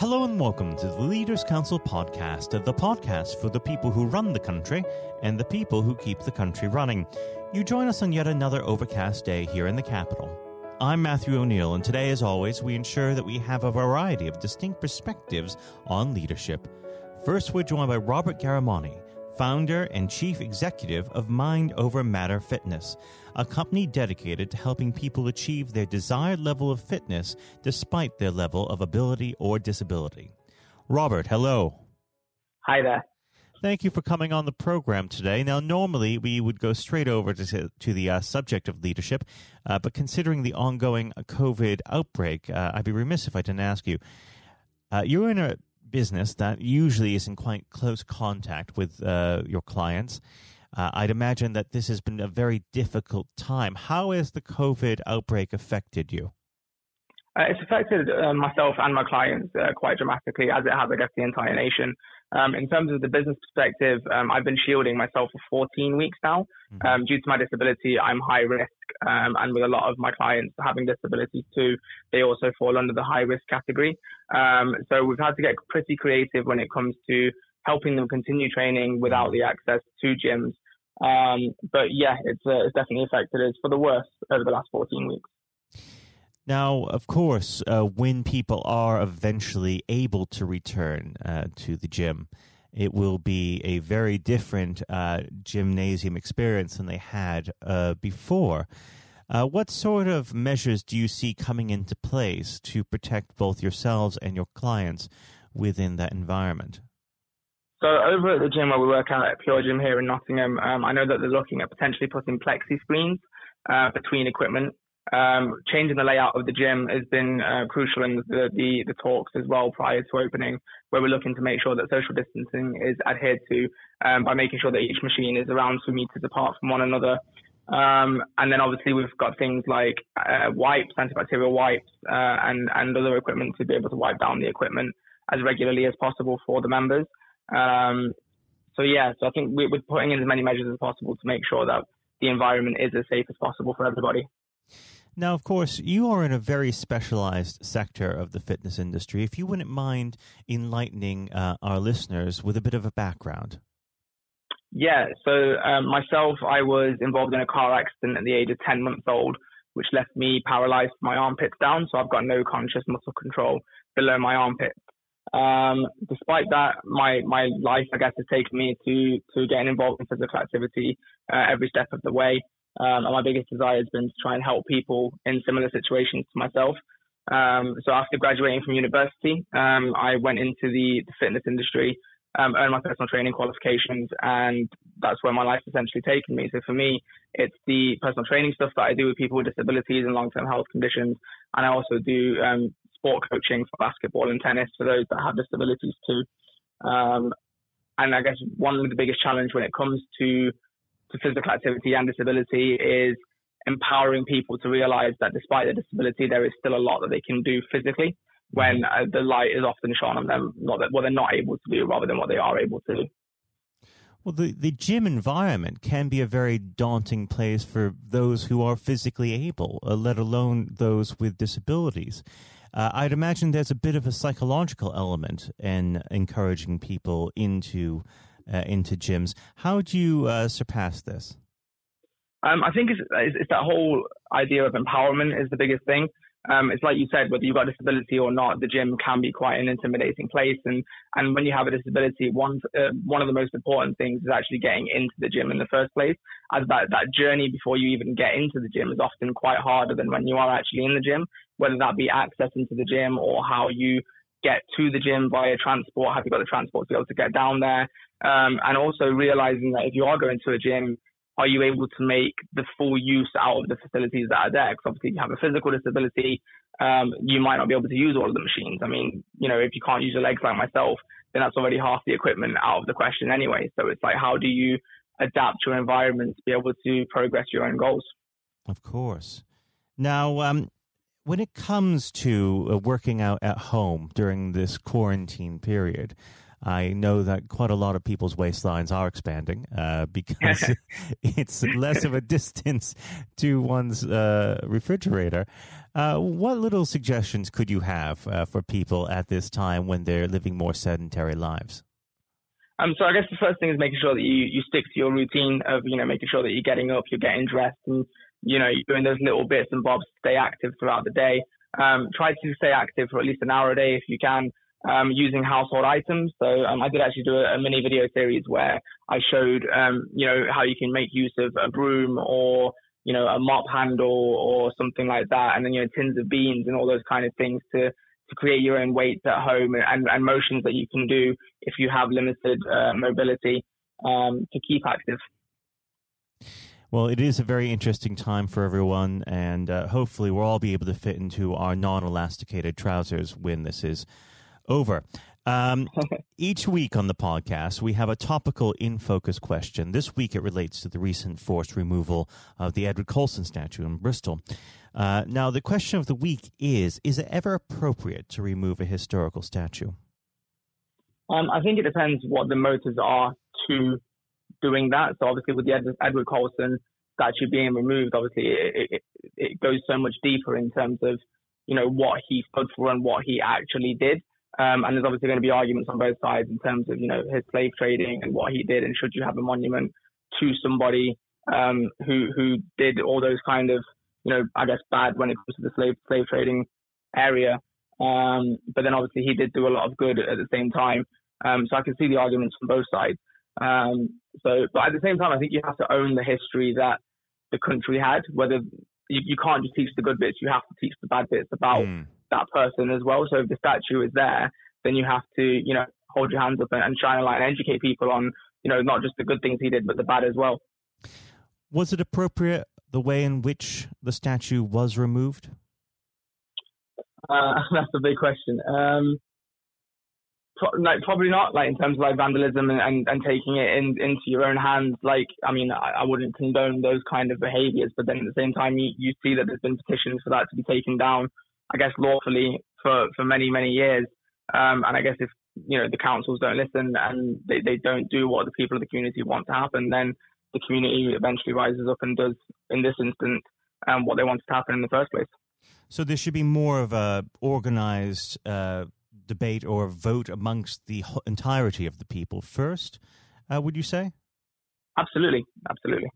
Hello and welcome to the Leaders Council podcast, the podcast for the people who run the country and the people who keep the country running. You join us on yet another overcast day here in the capital. I'm Matthew O'Neill, and today, as always, we ensure that we have a variety of distinct perspectives on leadership. First, we're joined by Robert Ghahremani, founder and chief executive of Mind Over Matter Fitness, a company dedicated to helping people achieve their desired level of fitness despite their level of ability or disability. Robert, hello. Hi there. Thank you for coming on the program today. Now, normally we would go straight over to, to the uh, subject of leadership, uh, but considering the ongoing COVID outbreak, uh, I'd be remiss if I didn't ask you. Uh, you're in a business that usually is in quite close contact with uh, your clients. Uh, I'd imagine that this has been a very difficult time. How has the COVID outbreak affected you? Uh, it's affected uh, myself and my clients uh, quite dramatically, as it has, I guess, the entire nation. Um, in terms of the business perspective, um, I've been shielding myself for 14 weeks now. Mm-hmm. Um, due to my disability, I'm high risk, um, and with a lot of my clients having disabilities too, they also fall under the high risk category. Um, so we've had to get pretty creative when it comes to helping them continue training without the access to gyms. Um, but yeah, it's, uh, it's definitely affected us for the worst over the last 14 weeks. Now, of course, uh, when people are eventually able to return uh, to the gym, it will be a very different uh, gymnasium experience than they had uh, before. Uh, what sort of measures do you see coming into place to protect both yourselves and your clients within that environment? So over at the gym where we work out at Pure Gym here in Nottingham, um, I know that they're looking at potentially putting plexi screens uh, between equipment. Um, changing the layout of the gym has been uh, crucial in the, the, the, talks as well prior to opening, where we're looking to make sure that social distancing is adhered to um, by making sure that each machine is around two meters apart from one another. Um, and then obviously we've got things like uh, wipes, antibacterial wipes, uh, and and other equipment to be able to wipe down the equipment as regularly as possible for the members. Um, so yeah, so I think we, we're putting in as many measures as possible to make sure that the environment is as safe as possible for everybody. Now, of course, you are in a very specialized sector of the fitness industry. If you wouldn't mind enlightening uh, our listeners with a bit of a background. Yeah, so um, myself, I was involved in a car accident at the age of 10 months old, which left me paralyzed from my armpits down. So I've got no conscious muscle control below my armpits. Um, despite that, my, my life, I guess, has taken me to, to getting involved in physical activity uh, every step of the way. Um, and my biggest desire has been to try and help people in similar situations to myself. Um, so after graduating from university, um, I went into the, the fitness industry, um, earned my personal training qualifications, and that's where my life's essentially taken me. So for me, it's the personal training stuff that I do with people with disabilities and long-term health conditions, and I also do um, sport coaching for basketball and tennis for those that have disabilities too. Um, and I guess one of the biggest challenge when it comes to to physical activity and disability is empowering people to realize that despite their disability, there is still a lot that they can do physically when uh, the light is often shone on them, not that what they're not able to do rather than what they are able to do. Well, the, the gym environment can be a very daunting place for those who are physically able, uh, let alone those with disabilities. Uh, I'd imagine there's a bit of a psychological element in encouraging people into uh, into gyms. How do you uh, surpass this? Um, I think it's, it's, that whole idea of empowerment is the biggest thing. Um, it's like you said, whether you've got a disability or not, the gym can be quite an intimidating place. And, and when you have a disability, one, uh, one of the most important things is actually getting into the gym in the first place. As that, that journey before you even get into the gym is often quite harder than when you are actually in the gym, whether that be access into the gym or how you get to the gym via transport? Have you got the transport to be able to get down there? Um, and also realizing that if you are going to a gym, are you able to make the full use out of the facilities that are there? Because obviously, if you have a physical disability, um, you might not be able to use all of the machines. I mean, you know, if you can't use your legs like myself, then that's already half the equipment out of the question anyway. So it's like, how do you adapt your environment to be able to progress your own goals? Of course. Now, um, when it comes to uh, working out at home during this quarantine period, I know that quite a lot of people's waistlines are expanding uh, because it's less of a distance to one's uh, refrigerator. Uh, what little suggestions could you have uh, for people at this time when they're living more sedentary lives? Um, so I guess the first thing is making sure that you, you stick to your routine of, you know, making sure that you're getting up, you're getting dressed and, you know, doing those little bits and bobs to stay active throughout the day. Um, try to stay active for at least an hour a day if you can, um, using household items. So um, I did actually do a, a, mini video series where I showed, um, you know, how you can make use of a broom or, you know, a mop handle or something like that. And then, you know, tins of beans and all those kind of things to, to create your own weights at home and, and motions that you can do if you have limited uh, mobility um, to keep active. Well, it is a very interesting time for everyone, and uh, hopefully, we'll all be able to fit into our non elasticated trousers when this is over. Um, each week on the podcast, we have a topical in focus question. This week, it relates to the recent forced removal of the Edward Colston statue in Bristol. Uh, now, the question of the week is Is it ever appropriate to remove a historical statue? Um, I think it depends what the motives are to doing that. So, obviously, with the Ed- Edward Colston statue being removed, obviously, it, it, it goes so much deeper in terms of you know what he stood for and what he actually did. Um, and there's obviously going to be arguments on both sides in terms of you know his slave trading and what he did, and should you have a monument to somebody um, who who did all those kind of you know, I guess bad when it comes to the slave slave trading area. Um, but then obviously he did do a lot of good at the same time. Um, so I can see the arguments from both sides. Um, so, but at the same time, I think you have to own the history that the country had. Whether you, you can't just teach the good bits, you have to teach the bad bits about mm. that person as well. So if the statue is there, then you have to, you know, hold your hands up and, and shine a light and educate people on, you know, not just the good things he did, but the bad as well. Was it appropriate the way in which the statue was removed? Uh, that's a big question. Um, like probably not. Like in terms of like vandalism and, and, and taking it in, into your own hands. Like I mean, I, I, wouldn't condone those kind of behaviors, but then at the same time, you, you see that there's been petitions for that to be taken down. I guess lawfully for for many many years. Um, and I guess if you know the councils don't listen and they, they don't do what the people of the community want to happen, then the community eventually rises up and does, in this instance, um, what they wanted to happen in the first place. So there should be more of a organized uh, debate or vote amongst the entirety of the people first. Uh, would you say? Absolutely, absolutely.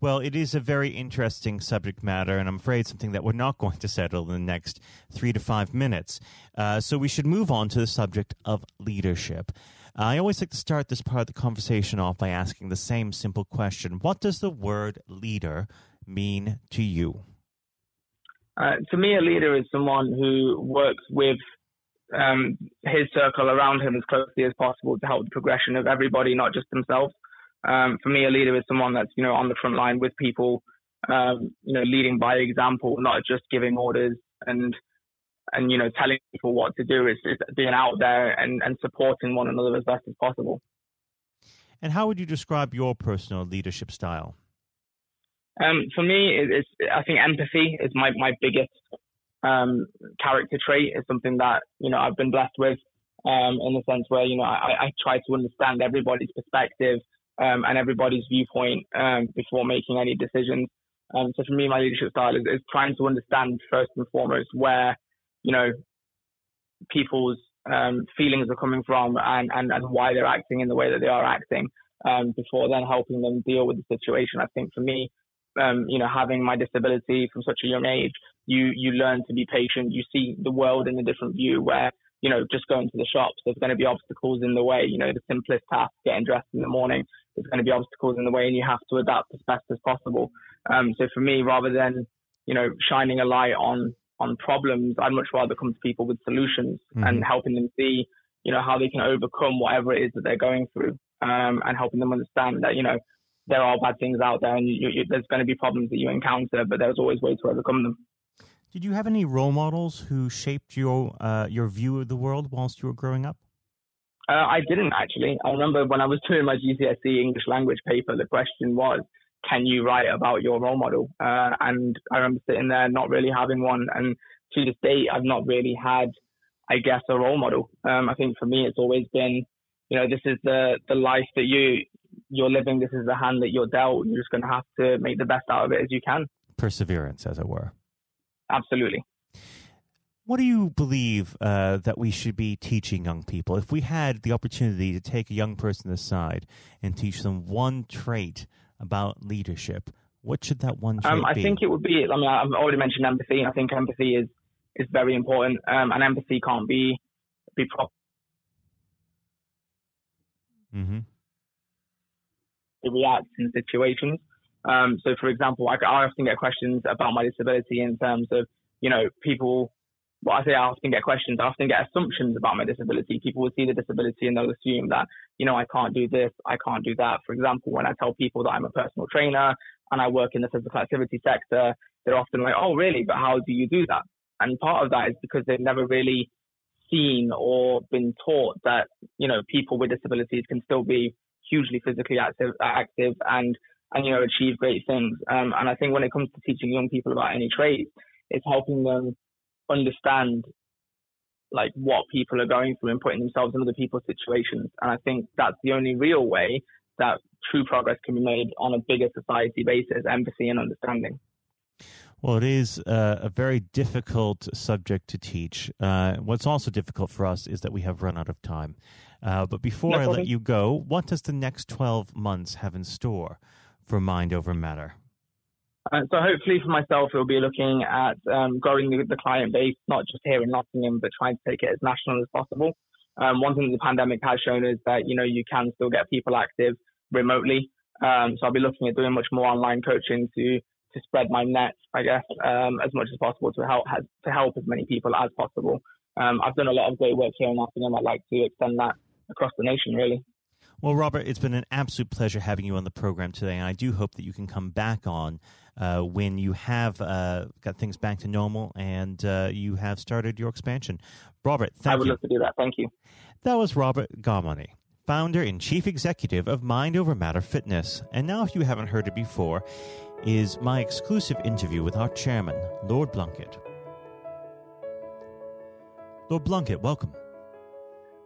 Well, it is a very interesting subject matter, and I'm afraid something that we're not going to settle in the next three to five minutes. Uh, so we should move on to the subject of leadership. I always like to start this part of the conversation off by asking the same simple question What does the word leader mean to you? Uh, to me, a leader is someone who works with um, his circle around him as closely as possible to help the progression of everybody, not just themselves. Um, for me, a leader is someone that's you know on the front line with people, um, you know, leading by example, not just giving orders and and you know telling people what to do is, being out there and, and supporting one another as best as possible. And how would you describe your personal leadership style? Um, for me, it's I think empathy is my my biggest um, character trait. is something that you know I've been blessed with um, in the sense where you know I, I try to understand everybody's perspective um, and everybody's viewpoint um, before making any decisions. Um, so for me, my leadership style is, is trying to understand first and foremost where you know, people's um, feelings are coming from and, and, and why they're acting in the way that they are acting before then helping them deal with the situation. I think for me, um, you know, having my disability from such a young age, you, you learn to be patient. You see the world in a different view where, you know, just going to the shops, there's going to be obstacles in the way, you know, the simplest task, getting dressed in the morning, there's going to be obstacles in the way and you have to adapt as best as possible. Um, so for me, rather than, you know, shining a light on on problems, I'd much rather come to people with solutions mm-hmm. and helping them see, you know, how they can overcome whatever it is that they're going through, um, and helping them understand that, you know, there are bad things out there and you, you, there's going to be problems that you encounter, but there's always ways to overcome them. Did you have any role models who shaped your uh, your view of the world whilst you were growing up? Uh, I didn't actually. I remember when I was doing my GCSE English language paper, the question was, can you write about your role model? Uh, and I remember sitting there not really having one. And to this day, I've not really had I guess, a role model. Um, I think for me, it's always been, you know, this is the the life that you you're living. This is the hand that you're dealt. You're just going to have to make the best out of it as you can. Perseverance, as it were. Absolutely. What do you believe uh, that we should be teaching young people? If we had the opportunity to take a young person aside and teach them one trait about leadership, what should that one trait um, I be? think it would be. I mean, I've already mentioned empathy. I think empathy is is very important, um, and empathy can't be be proper. Mm-hmm. It reacts in situations. Um, so, for example, I, I often get questions about my disability in terms of, you know, people well, I say I often get questions, I often get assumptions about my disability. People will see the disability and they'll assume that, you know, I can't do this, I can't do that. For example, when I tell people that I'm a personal trainer and I work in the physical activity sector, they're often like, oh, really? But how do you do that? And part of that is because they've never really seen or been taught that, you know, people with disabilities can still be hugely physically active, active and, and, you know, achieve great things. Um, and I think when it comes to teaching young people about any trade, it's helping them understand like what people are going through and putting themselves in other people's situations. And I think that's the only real way that true progress can be made on a bigger society basis, empathy and understanding. Well, it is uh, a very difficult subject to teach. Uh, what's also difficult for us is that we have run out of time. Uh, but before no I let you go, what does the next 12 months have in store for Mind Over Matter? Uh, so hopefully for myself, we'll be looking at um, growing the, the, client base, not just here in Nottingham, but trying to take it as national as possible. Um, one thing the pandemic has shown is that, you know, you can still get people active remotely. Um, so I'll be looking at doing much more online coaching to, to spread my net, I guess, um, as much as possible to help, to help as many people as possible. Um, I've done a lot of great work here in Nottingham. I'd like to extend that across the nation, really. Well, Robert, it's been an absolute pleasure having you on the program today, and I do hope that you can come back on uh, when you have uh, got things back to normal and uh, you have started your expansion. Robert, thank you. I would you. love to do that. Thank you. That was Robert Ghahremani, founder and chief executive of Mind Over Matter Fitness. And now, if you haven't heard it before, is my exclusive interview with our chairman, Lord Blunkett. Lord Blunkett, welcome.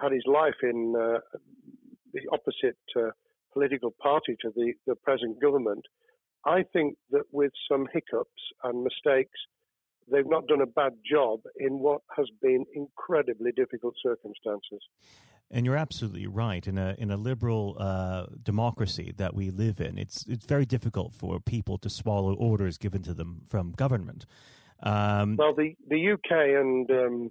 had his life in uh, the opposite uh, political party to the, the present government, I think that with some hiccups and mistakes, they've not done a bad job in what has been incredibly difficult circumstances. And you're absolutely right. In a in a liberal uh, democracy that we live in, it's it's very difficult for people to swallow orders given to them from government. Um, well, the the UK and um,